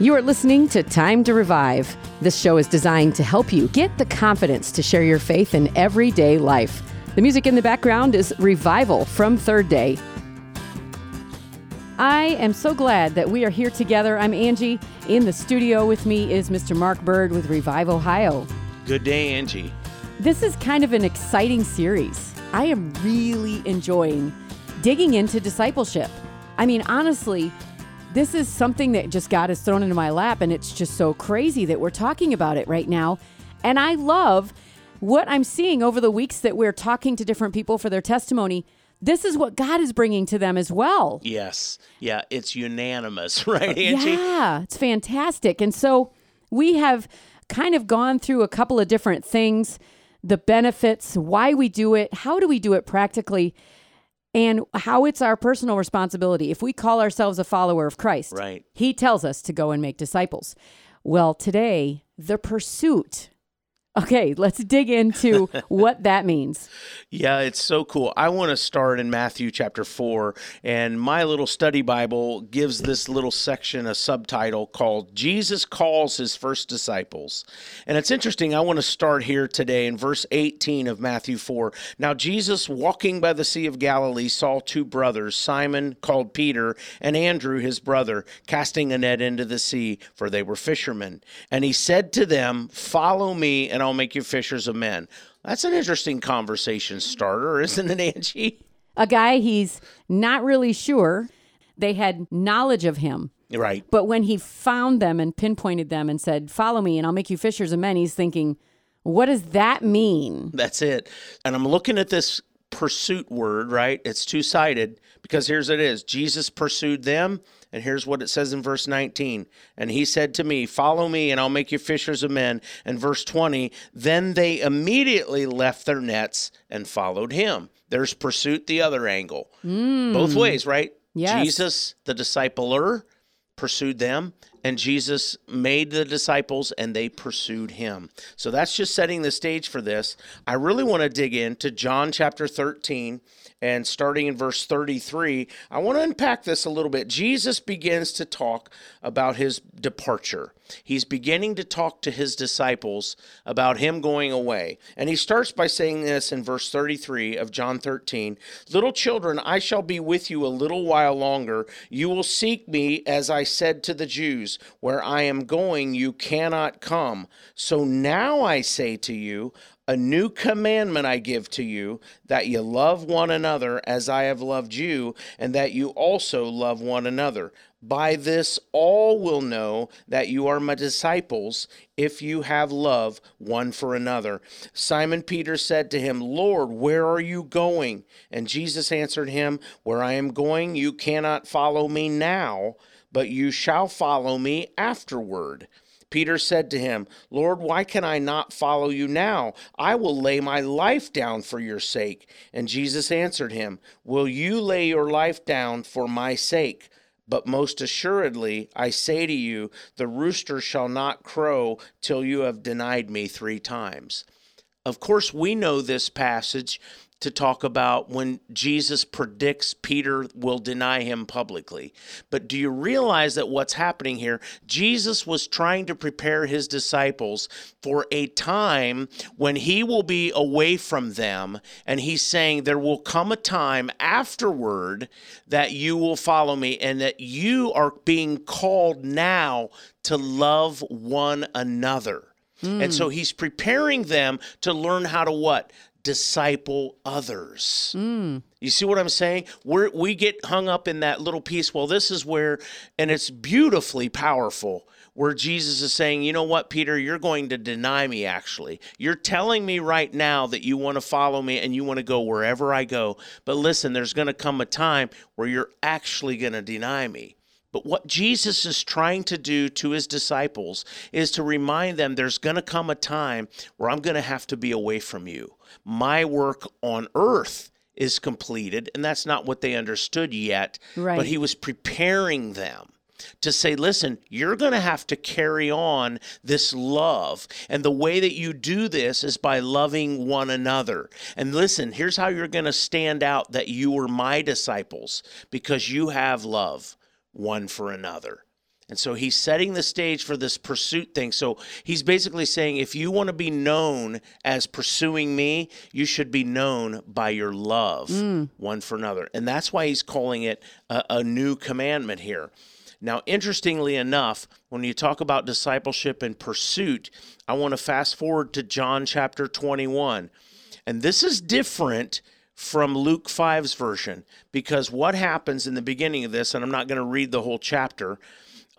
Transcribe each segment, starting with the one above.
You are listening to Time to Revive. This show is designed to help you get the confidence to share your faith in everyday life. The music in the background is Revival from Third Day. I am so glad that we are here together. I'm Angie. In the studio with me is Mr. Mark Bird with Revive Ohio. Good day, Angie. This is kind of an exciting series. I am really enjoying digging into discipleship. I mean, honestly, this is something that just God has thrown into my lap, and it's just so crazy that we're talking about it right now. And I love what I'm seeing over the weeks that we're talking to different people for their testimony. This is what God is bringing to them as well. Yes. Yeah, it's unanimous, right, Angie? Yeah, it's fantastic. And so we have kind of gone through a couple of different things the benefits, why we do it, how do we do it practically and how it's our personal responsibility. If we call ourselves a follower of Christ, Right. He tells us to go and make disciples. Well, today, the pursuit. Okay, let's dig into what that means. Yeah, it's so cool. I want to start in Matthew chapter 4, and my little study Bible gives this little section a subtitle called Jesus Calls His First Disciples. And it's interesting. I want to start here today in verse 18 of Matthew 4. Now, Jesus, walking by the Sea of Galilee, saw two brothers, Simon called Peter, and Andrew his brother, casting a net into the sea, for they were fishermen. And he said to them, Follow me, and I'll make you fishers of men. That's an interesting conversation starter, isn't it, Angie? A guy he's not really sure. They had knowledge of him. Right. But when he found them and pinpointed them and said, Follow me and I'll make you fishers of men, he's thinking, What does that mean? That's it. And I'm looking at this pursuit word, right? It's two sided because here's it is Jesus pursued them. And here's what it says in verse 19. And he said to me, Follow me, and I'll make you fishers of men. And verse 20, then they immediately left their nets and followed him. There's pursuit the other angle. Hmm. Both ways, right? Yes. Jesus, the discipler, pursued them, and Jesus made the disciples and they pursued him. So that's just setting the stage for this. I really want to dig into John chapter 13 and starting in verse 33. I want to unpack this a little bit. Jesus begins to talk about his departure. He's beginning to talk to his disciples about him going away. And he starts by saying this in verse 33 of John 13 Little children, I shall be with you a little while longer. You will seek me, as I said to the Jews, Where I am going, you cannot come. So now I say to you, a new commandment I give to you, that you love one another as I have loved you, and that you also love one another. By this all will know that you are my disciples if you have love one for another. Simon Peter said to him, Lord, where are you going? And Jesus answered him, Where I am going, you cannot follow me now, but you shall follow me afterward. Peter said to him, Lord, why can I not follow you now? I will lay my life down for your sake. And Jesus answered him, Will you lay your life down for my sake? But most assuredly, I say to you, the rooster shall not crow till you have denied me three times. Of course, we know this passage to talk about when Jesus predicts Peter will deny him publicly. But do you realize that what's happening here? Jesus was trying to prepare his disciples for a time when he will be away from them. And he's saying, There will come a time afterward that you will follow me, and that you are being called now to love one another. And hmm. so he's preparing them to learn how to what? Disciple others. Hmm. You see what I'm saying? We're, we get hung up in that little piece. Well, this is where, and it's beautifully powerful, where Jesus is saying, you know what, Peter, you're going to deny me, actually. You're telling me right now that you want to follow me and you want to go wherever I go. But listen, there's going to come a time where you're actually going to deny me. But what Jesus is trying to do to his disciples is to remind them there's going to come a time where I'm going to have to be away from you. My work on earth is completed, and that's not what they understood yet. Right. But he was preparing them to say, listen, you're going to have to carry on this love. And the way that you do this is by loving one another. And listen, here's how you're going to stand out that you were my disciples because you have love one for another. And so he's setting the stage for this pursuit thing. So he's basically saying if you want to be known as pursuing me, you should be known by your love mm. one for another. And that's why he's calling it a, a new commandment here. Now, interestingly enough, when you talk about discipleship and pursuit, I want to fast forward to John chapter 21. And this is different from Luke 5's version because what happens in the beginning of this, and I'm not going to read the whole chapter,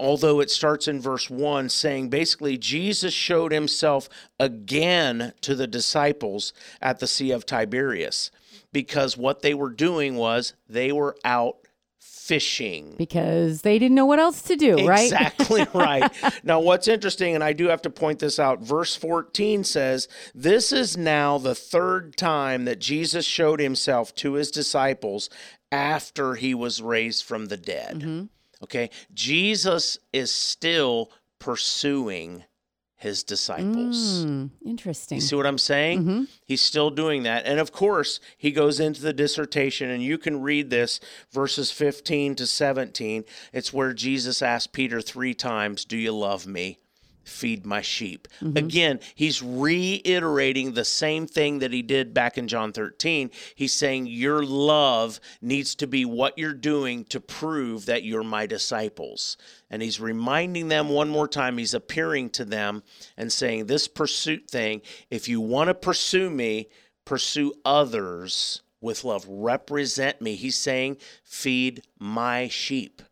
although it starts in verse 1 saying basically Jesus showed himself again to the disciples at the Sea of Tiberias because what they were doing was they were out fishing. Because they didn't know what else to do, right? Exactly right. now, what's interesting, and I do have to point this out, verse 14 says, This is now the third time that Jesus showed himself to his disciples after he was raised from the dead. Mm-hmm. Okay. Jesus is still pursuing his disciples. Mm, interesting. You see what I'm saying? Mm-hmm. He's still doing that. And of course, he goes into the dissertation, and you can read this verses 15 to 17. It's where Jesus asked Peter three times, Do you love me? Feed my sheep. Mm-hmm. Again, he's reiterating the same thing that he did back in John 13. He's saying, Your love needs to be what you're doing to prove that you're my disciples. And he's reminding them one more time, he's appearing to them and saying, This pursuit thing, if you want to pursue me, pursue others with love. Represent me. He's saying, Feed my sheep.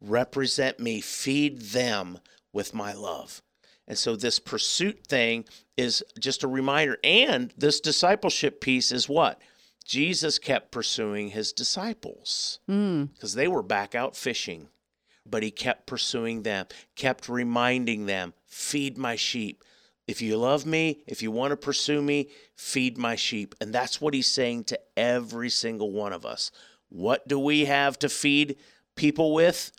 Represent me. Feed them with my love. And so this pursuit thing is just a reminder. And this discipleship piece is what? Jesus kept pursuing his disciples hmm. because they were back out fishing. But he kept pursuing them, kept reminding them, feed my sheep. If you love me, if you want to pursue me, feed my sheep. And that's what he's saying to every single one of us. What do we have to feed people with?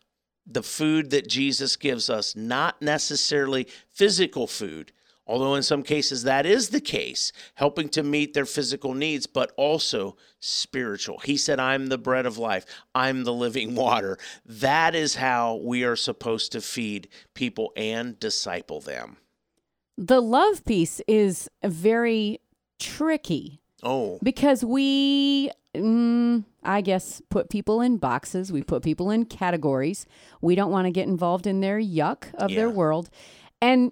The food that Jesus gives us, not necessarily physical food, although in some cases that is the case, helping to meet their physical needs, but also spiritual. He said, I'm the bread of life, I'm the living water. That is how we are supposed to feed people and disciple them. the love piece is very tricky Oh, because we mm, i guess put people in boxes. We put people in categories. We don't want to get involved in their yuck of their world. And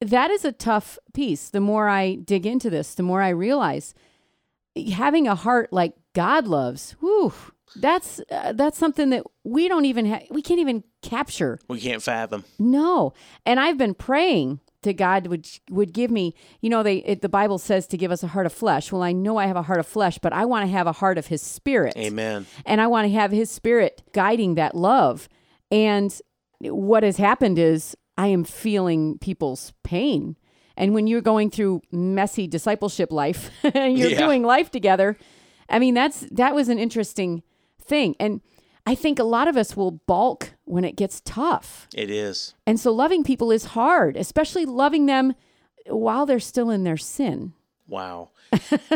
that is a tough piece. The more i dig into this the more i realize having a heart like god loves whew, that's uh, that's something that we don't even ha- we can't even capture. We can't fathom. no. And I've been praying to God would would give me, you know, they it, the Bible says to give us a heart of flesh. Well, I know I have a heart of flesh, but I want to have a heart of his spirit. Amen. And I want to have his spirit guiding that love. And what has happened is I am feeling people's pain. And when you're going through messy discipleship life and you're Yeah. doing life together, I mean that's that was an interesting thing. And I think a lot of us will balk when it gets tough. It is. And so loving people is hard, especially loving them while they're still in their sin. Wow.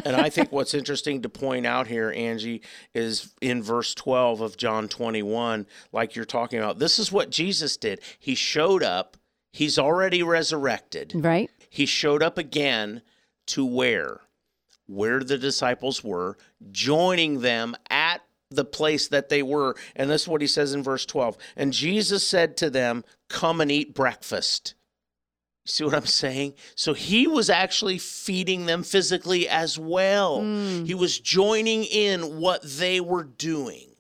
and I think what's interesting to point out here, Angie, is in verse 12 of John 21, like you're talking about, this is what Jesus did. He showed up, he's already resurrected. Right? He showed up again to where? Where the disciples were, joining them at the place that they were. And this is what he says in verse 12. And Jesus said to them, Come and eat breakfast. See what I'm saying? So he was actually feeding them physically as well. Hmm. He was joining in what they were doing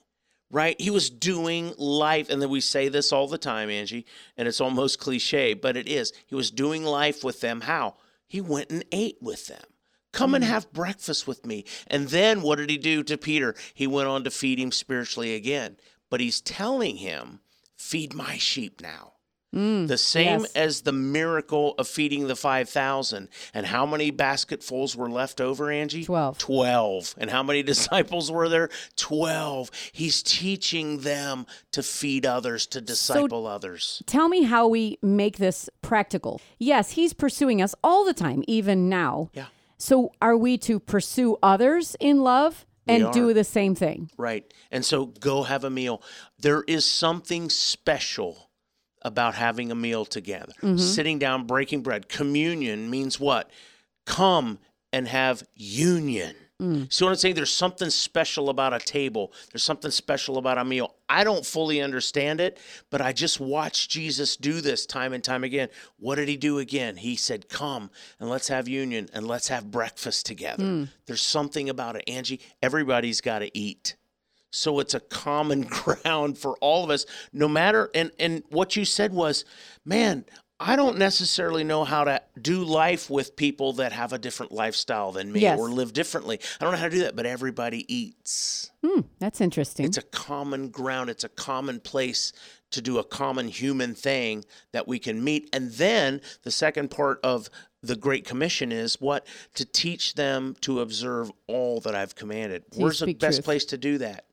right? He was doing life. And then we say this all the time, Angie, and it's almost cliche, but it is. He was doing life with them. How? He went and ate with them. Come and mm. have breakfast with me. And then what did he do to Peter? He went on to feed him spiritually again. But he's telling him, feed my sheep now. Mm, the same yes. as the miracle of feeding the 5,000. And how many basketfuls were left over, Angie? Twelve. 12. And how many disciples were there? 12. He's teaching them to feed others, to disciple others. Tell me how we make this practical. Yes, he's pursuing us all the time, even now. Yeah. So are we to pursue others in love and do the same thing? Right. And so go have a meal. There is something special about having a meal together, mm-hmm. sitting down, breaking bread. Communion means what? Come and have union. Mm. See what I'm saying? There's something special about a table. There's something special about a meal. I don't fully understand it, but I just watched Jesus do this time and time again. What did he do again? He said, Come and let's have union and let's have breakfast together. Mm. There's something about it, Angie. Everybody's got to eat. So it's a common ground for all of us, no matter. And, and what you said was, man, I don't necessarily know how to do life with people that have a different lifestyle than me Yes. or live differently. I don't know how to do that, but everybody eats. Hmm, that's interesting. It's a common ground, it's a common place to do a common human thing that we can meet. And then the second part of the Great Commission is what? To teach them to observe all that I've commanded. Where's the best truth. place to do that?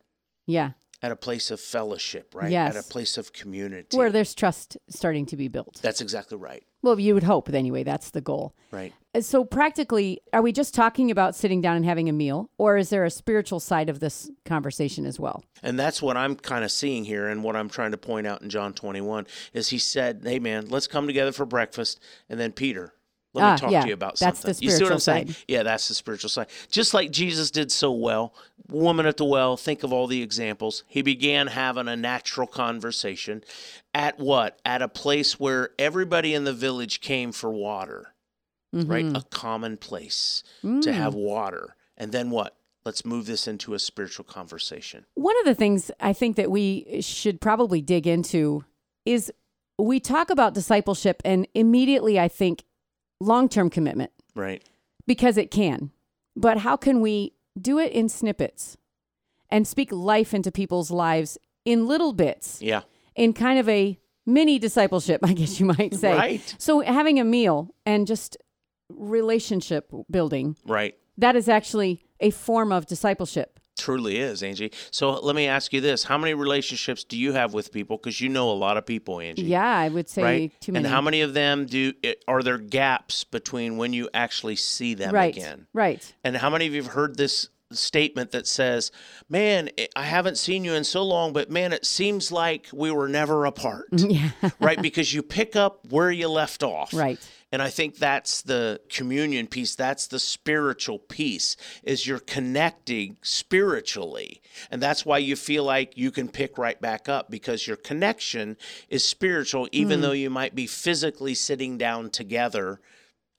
yeah. At a place of fellowship, right? Yes. At a place of community. Where there's trust starting to be built. That's exactly right. Well, you would hope, anyway, that's the goal. Right. Uh, So, practically, are we just talking about sitting down and having a meal, or is there a spiritual side of this conversation as well? And that's what I'm kind of seeing here and what I'm trying to point out in John 21 is he said, "Hey man, let's come together for breakfast." And then Peter, let Ah, me talk yeah, to you about that's something. the you see what I'm saying? side. Yeah, that's the spiritual side. Just like Jesus did so well. Woman at the well, think of all the examples. He began having a natural conversation at what? At a place where everybody in the village came for water. Right? Mhm. A common place Mm. to have water. And then what? Let's move this into a spiritual conversation. One of the things I think that we should probably dig into is we talk about discipleship, and immediately I think long term commitment Right. because it can. But how can we do it in snippets and speak life into people's lives in little bits, Yeah. in kind of a mini discipleship, I guess you might say? Right. So having a meal and just relationship building, Right. that is actually a form of discipleship. Truly is, Angie. So let me ask you this: How many relationships do you have with people? Because you know a lot of people, Angie. Yeah, I would say Right. too many. And how many of them do? Eh, are there gaps between when you actually see them right, again? right. And how many of you have heard this statement that says, "Man, I- I haven't seen you in so long, but man, it seems like we were never apart." Yeah, right? Because you pick up where you left off. right. And I think that's the communion piece. That's the spiritual piece is you're connecting spiritually. And that's why you feel like you can pick right back up because your connection is spiritual, even hmm. though you might be physically sitting down together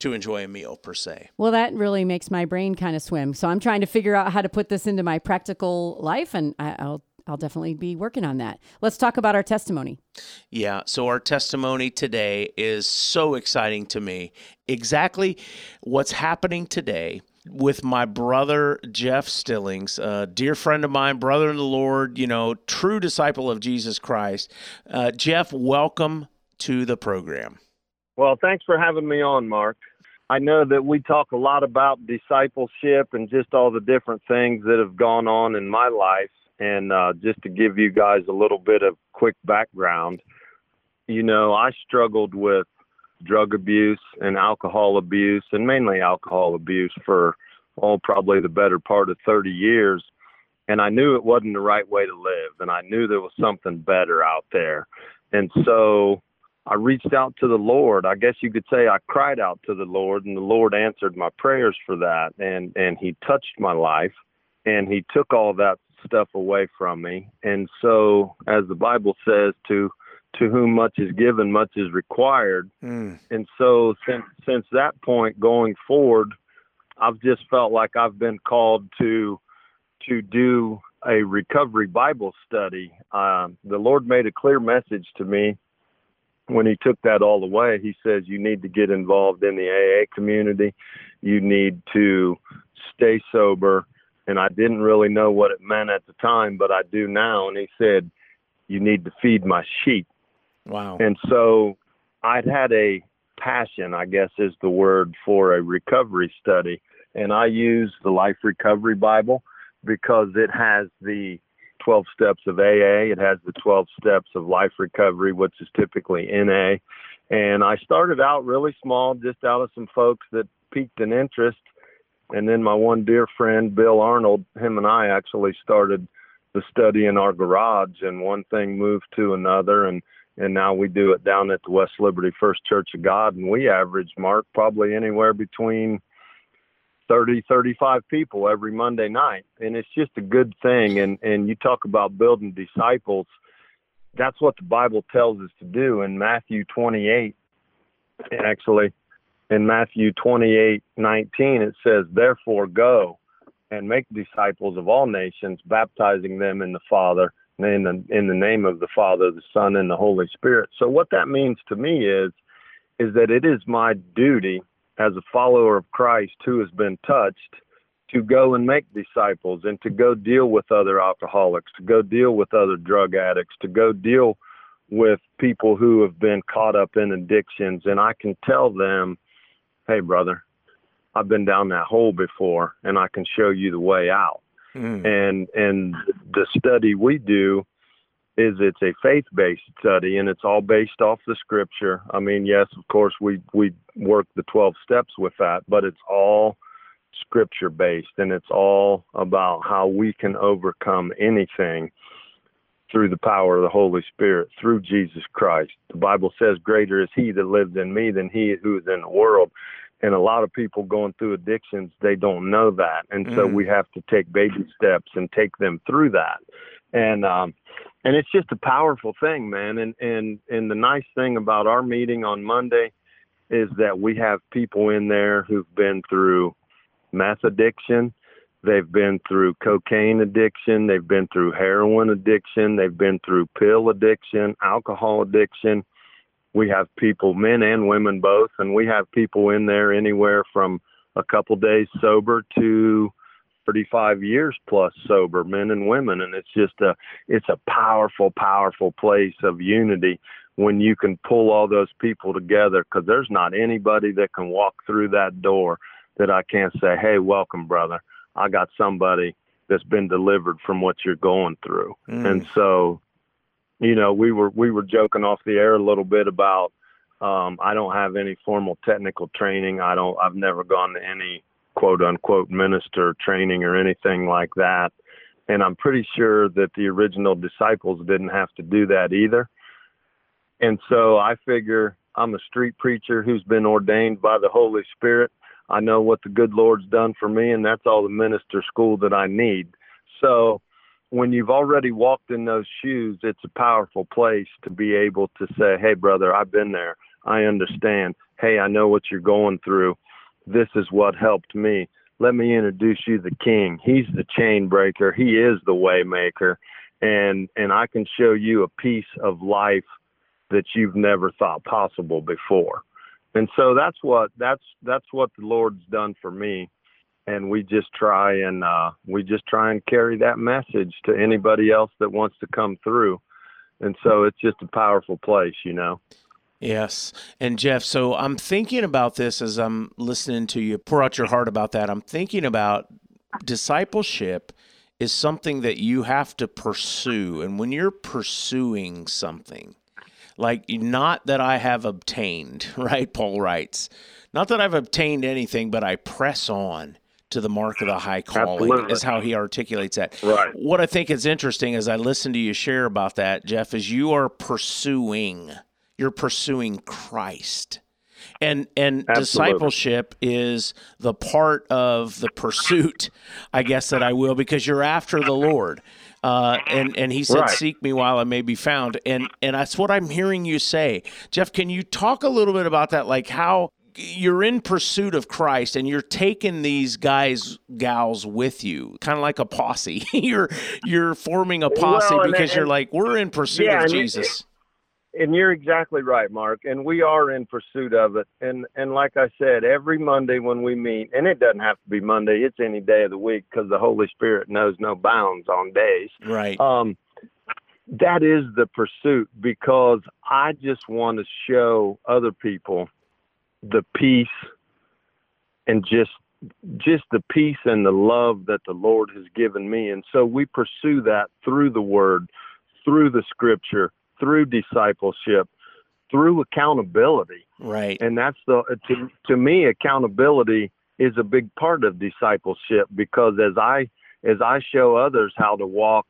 to enjoy a meal per se. Well, that really makes my brain kind of swim. So I'm trying to figure out how to put this into my practical life, and I, I'll I'll definitely be working on that. Let's talk about our testimony. Yeah. So our testimony today is so exciting to me. Exactly what's happening today with my brother Jeff Stillings, a dear friend of mine, brother in the Lord, you know, true disciple of Jesus Christ. Uh, Jeff, welcome to the program. Well, thanks for having me on, Mark. I know that we talk a lot about discipleship and just all the different things that have gone on in my life. And uh, just to give you guys a little bit of quick background, you know, I struggled with drug abuse and alcohol abuse, and mainly alcohol abuse for, oh, probably the better part of 30 years. And I knew it wasn't the right way to live, and I knew there was something better out there. And so I reached out to the Lord. I guess you could say I cried out to the Lord and the Lord answered my prayers for that and and he touched my life and he took all that stuff away from me. And so as the Bible says to to whom much is given much is required. Mm, And so since since that point going forward, I've just felt like I've been called to to do a recovery Bible study. Um, the Lord made a clear message to me when He took that all away. He says you need to get involved in the AA community. You need to stay sober. And I didn't really know what it meant at the time, but I do now. And He said you need to feed my sheep. wow. And so I'd had a passion, I guess is the word, for a recovery study. And I use the Life Recovery Bible because it has the 12 steps of AA, it has the 12 steps of life recovery, which is typically NA. And I started out really small, just out of some folks that piqued an interest. And then my one dear friend, Bill Arnold, him and I actually started the study in our garage, and one thing moved to another. And and now we do it down at the West Liberty First Church of God, and we average Mark probably anywhere between 30 35 people every monday night. And it's just a good thing. And and you talk about building disciples. That's what the bible tells us to do. In matthew 28 actually in matthew 28 19 it says therefore go and make disciples of all nations baptizing them in the father in the in the name of the father the son and the holy spirit so what that means to me is is that it is my duty as a follower of Christ who has been touched to go and make disciples and to go deal with other alcoholics, to go deal with other drug addicts, to go deal with people who have been caught up in addictions. And I can tell them, hey, brother, I've been down that hole before and I can show you the way out. Mm. And and the study we do is it's a faith-based study and it's all based off the scripture. I mean, yes, of course we we work the 12 steps with that, but it's all scripture based and it's all about how we can overcome anything through the power of the Holy Spirit, through Jesus Christ. The Bible says, Greater is He that lives in me than He who is in the world. And a lot of people going through addictions, they don't know that. And mm. so we have to take baby steps and take them through that. And um, and it's just a powerful thing, man. And and and the nice thing about our meeting on Monday is that we have people in there who've been through meth addiction, they've been through cocaine addiction, they've been through heroin addiction, they've been through pill addiction, alcohol addiction. We have people, men and women both, and we have people in there anywhere from a couple days sober to 35 years plus sober men and women. And it's just a it's a powerful powerful place of unity when you can pull all those people together because there's not anybody that can walk through that door that I can't say hey welcome brother I got somebody that's been delivered from what you're going through mm. and so you know we were we were joking off the air a little bit about um, I don't have any formal technical training. I don't. I've never gone to any quote unquote minister training or anything like that. And I'm pretty sure that the original disciples didn't have to do that either. And so I figure I'm a street preacher who's been ordained by the Holy Spirit. I know what the good Lord's done for me, and that's all the minister school that I need. So when you've already walked in those shoes, it's a powerful place to be able to say, Hey, brother, I've been there. I understand. Hey, I know what you're going through this is what helped me. Let me introduce you the king. He's the chain breaker. He is the way maker. And and I can show you a piece of life that you've never thought possible before. And so that's what that's that's what the Lord's done for me. And we just try and uh, we just try and carry that message to anybody else that wants to come through. And so it's just a powerful place, you know. Yes. And Jeff, so I'm thinking about this as I'm listening to you pour out your heart about that. I'm thinking about discipleship is something that you have to pursue. And when you're pursuing something, like not that I have obtained, right? Paul writes, not that I've obtained anything, but I press on to the mark of the high calling Absolutely. is how he articulates that. Right. What I think is interesting as I listen to you share about that, Jeff, is you are pursuing you're pursuing Christ. And and Absolutely. discipleship is the part of the pursuit, I guess that I will, because you're after the Lord. Uh, and and he said, right. "Seek me while I may be found." And and that's what I'm hearing you say, Jeff. Can you talk a little bit about that? Like how you're in pursuit of Christ and you're taking these guys gals with you kind of like a posse you're you're forming a posse well, because and, you're like we're in pursuit yeah, of Jesus and you're exactly right, Mark. And we are in pursuit of it. And and like I said, every Monday when we meet, and it doesn't have to be Monday; it's any day of the week because the Holy Spirit knows no bounds on days. Right. Um, that is the pursuit because I just want to show other people the peace and just just the peace and the love that the Lord has given me. And so we pursue that through the Word, through the Scripture through discipleship, through accountability. Right. And that's the to to me accountability is a big part of discipleship because as I as I show others how to walk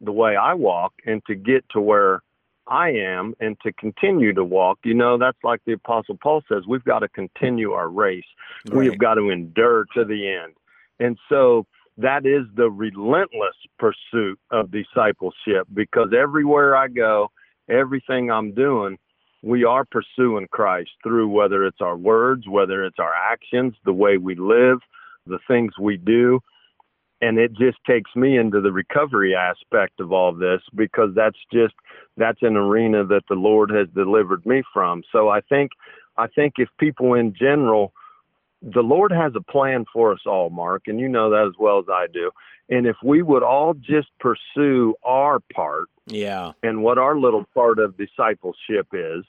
the way I walk and to get to where I am and to continue to walk. You know, that's like the Apostle Paul says, we've got to continue our race. Right. We have got to endure to the end. And so that is the relentless pursuit of discipleship because everywhere I go, everything I'm doing, we are pursuing Christ through whether it's our words, whether it's our actions, the way we live, the things we do and it just takes me into the recovery aspect of all this because that's just that's an arena that the Lord has delivered me from. So I think I think if people in general the Lord has a plan for us all, Mark, and you know that as well as I do. And if we would all just pursue our part, yeah, and what our little part of discipleship is,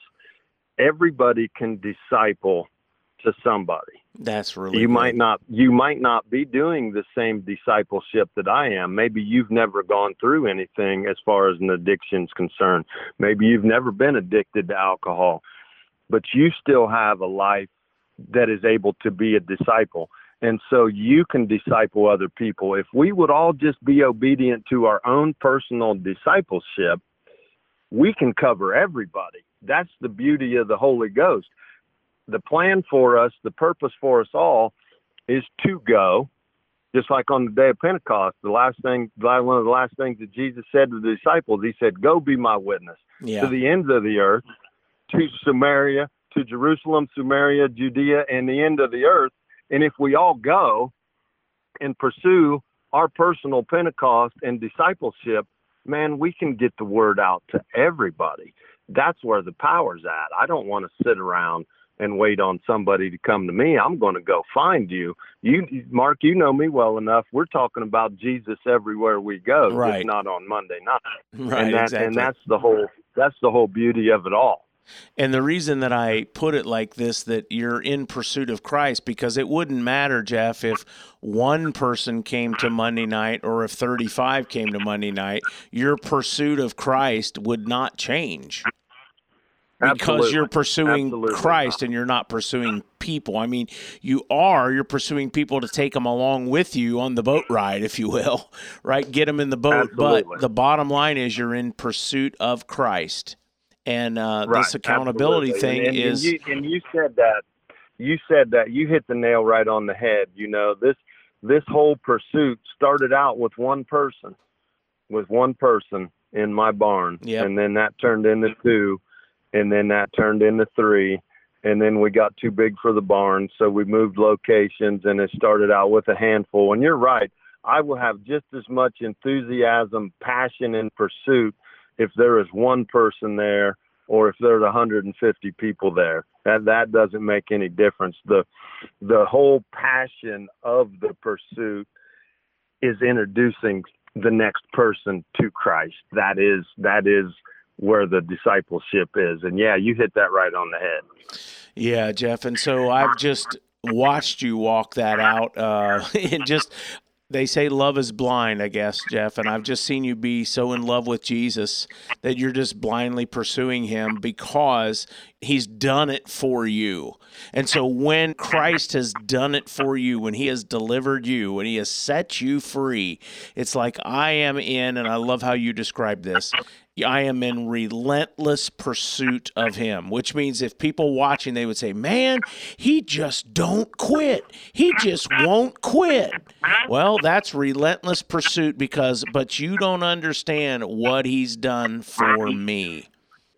everybody can disciple to somebody. That's really you good. might not you might not be doing the same discipleship that I am. Maybe you've never gone through anything as far as an addiction's concerned. Maybe you've never been addicted to alcohol, but you still have a life that is able to be a disciple. And so you can disciple other people. If we would all just be obedient to our own personal discipleship, we can cover everybody. That's the beauty of the Holy Ghost the plan for us, the purpose for us all is to go. Just like on the day of Pentecost, the last thing, one of the last things that Jesus said to the disciples, he said, Go be my witness yeah. to the ends of the earth, to Samaria, to Jerusalem, Samaria, Judea, and the end of the earth. And if we all go and pursue our personal Pentecost and discipleship, man, we can get the word out to everybody. That's where the power's at. I don't want to sit around and wait on somebody to come to me. I'm going to go find you. You, Mark, you know me well enough. We're talking about Jesus everywhere we go, right. just not on Monday night. Right, and, that, exactly. and that's the whole that's the whole beauty of it all. And the reason that I put it like this, that you're in pursuit of Christ, because it wouldn't matter, Jeff, if one person came to Monday night or if 35 came to Monday night, your pursuit of Christ would not change because Absolutely. you're pursuing Absolutely. Christ and you're not pursuing people. I mean, you are, you're pursuing people to take them along with you on the boat ride, if you will, right? Get them in the boat. Absolutely. But the bottom line is you're in pursuit of Christ. And uh, right. this accountability Absolutely. thing and, and, is. And you, and you said that. You said that. You hit the nail right on the head. You know this. This whole pursuit started out with one person, with one person in my barn, Yep. and then that turned into two, and then that turned into three and then we got too big for the barn so we moved locations and it started out with a handful and you're right i will have just as much enthusiasm passion and pursuit if there is one person there or if there's 150 people there that that doesn't make any difference the the whole passion of the pursuit is introducing the next person to christ that is that is where the discipleship is. And yeah, you hit that right on the head. Yeah, Jeff. And so I've just watched you walk that out. Uh, and just, they say love is blind, I guess, Jeff. And I've just seen you be so in love with Jesus that you're just blindly pursuing him because he's done it for you. And so when Christ has done it for you, when he has delivered you, when he has set you free, it's like I am in, and I love how you describe this. I am in relentless pursuit of him, which means if people watching, they would say, man, he just don't quit. He just won't quit. Well, that's relentless pursuit because, but you don't understand what he's done for me.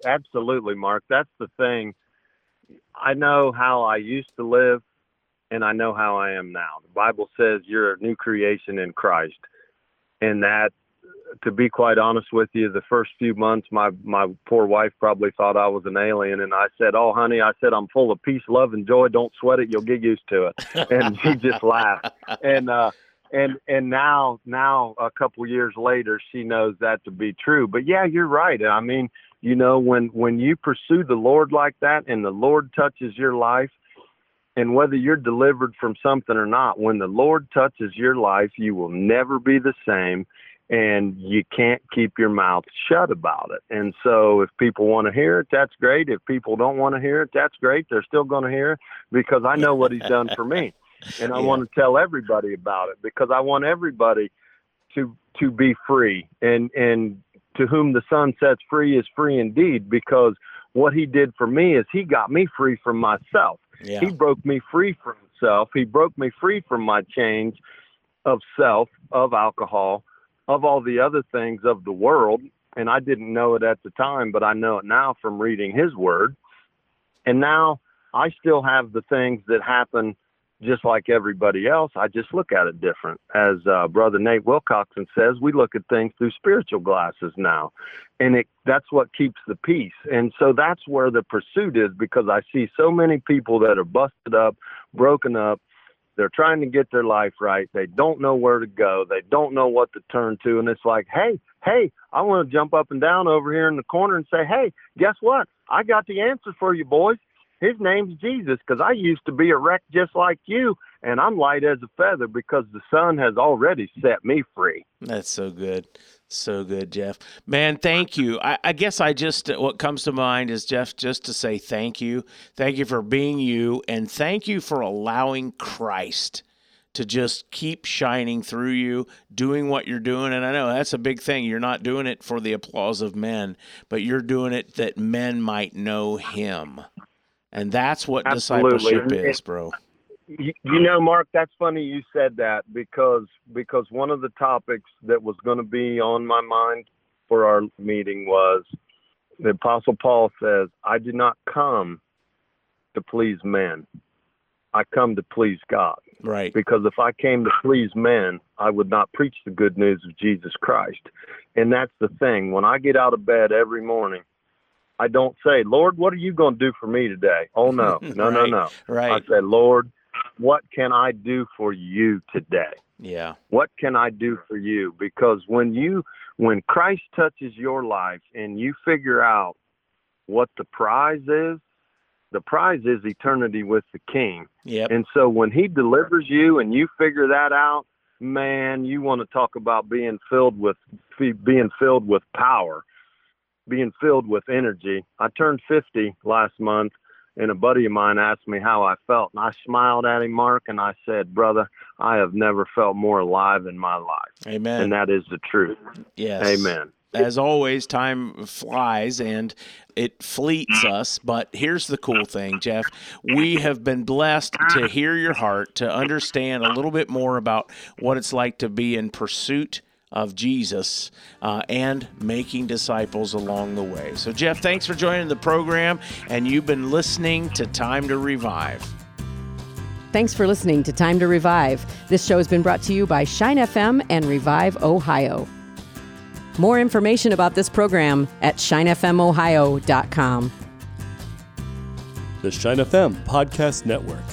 Absolutely, Mark. That's the thing. I know how I used to live and I know how I am now. The Bible says you're a new creation in Christ. And that to be quite honest with you, the first few months, my my poor wife probably thought I was an alien, and I said, "Oh, honey," I said, "I'm full of peace, love, and joy. Don't sweat it; you'll get used to it." And she just laughed. And uh, and and now now a couple years later, she knows that to be true. But yeah, you're right. I mean, you know, when when you pursue the Lord like that, and the Lord touches your life. And whether you're delivered from something or not, when the Lord touches your life, you will never be the same and you can't keep your mouth shut about it. And so if people want to hear it, that's great. If people don't want to hear it, that's great. They're still going to hear it because I know what he's done for me. And I Yeah. want to tell everybody about it because I want everybody to to be free and and to whom the Son sets free is free indeed, because what he did for me is he got me free from myself. Yeah. He broke me free from self. He broke me free from my chains of self, of alcohol, of all the other things of the world. And I didn't know it at the time, but I know it now from reading his word. And now I still have the things that happen just like everybody else. I just look at it different. As uh, Brother Nate Wilcoxon says, we look at things through spiritual glasses now, and it that's what keeps the peace. And so that's where the pursuit is because I see so many people that are busted up, broken up. They're trying to get their life right. They don't know where to go. They don't know what to turn to. And it's like, hey, hey, I want to jump up and down over here in the corner and say, hey, guess what? I got the answer for you, boys his name's Jesus because I used to be a wreck just like you, and I'm light as a feather because the Son has already set me free. That's so good. So good, Jeff. Man, thank you. I, I, guess I just, uh, what comes to mind is, Jeff, just to say thank you. Thank you for being you, and thank you for allowing Christ to just keep shining through you, doing what you're doing. And I know that's a big thing. You're not doing it for the applause of men, but you're doing it that men might know Him. And that's what Absolutely. discipleship is, bro. You, you know, Mark, that's funny you said that because because one of the topics that was going to be on my mind for our meeting was the Apostle Paul says, "I did not come to please men. I come to please God." Right. Because if I came to please men, I would not preach the good news of Jesus Christ. And that's the thing. When I get out of bed every morning, I don't say, Lord, what are you going to do for me today? Oh, no, no, right, no, no. Right. I say, Lord, what can I do for you today? Yeah. What can I do for you? Because when you, when Christ touches your life and you figure out what the prize is, the prize is eternity with the King. Yep. And so when He delivers you and you figure that out, man, you want to talk about being filled with being filled with power being filled with energy. I turned 50 last month, and a buddy of mine asked me how I felt, and I smiled at him, Mark, and I said, "Brother, I have never felt more alive in my life." Amen. And that is the truth. Yes. Amen. As always, time flies and it fleets us. But here's the cool thing, Jeff. We have been blessed to hear your heart, to understand a little bit more about what it's like to be in pursuit of Jesus uh, and making disciples along the way. So, Jeff, thanks for joining the program, and you've been listening to Time to Revive. Thanks for listening to Time to Revive. This show has been brought to you by Shine FM and Revive Ohio. More information about this program at shinefmohio.com. The Shine FM Podcast Network.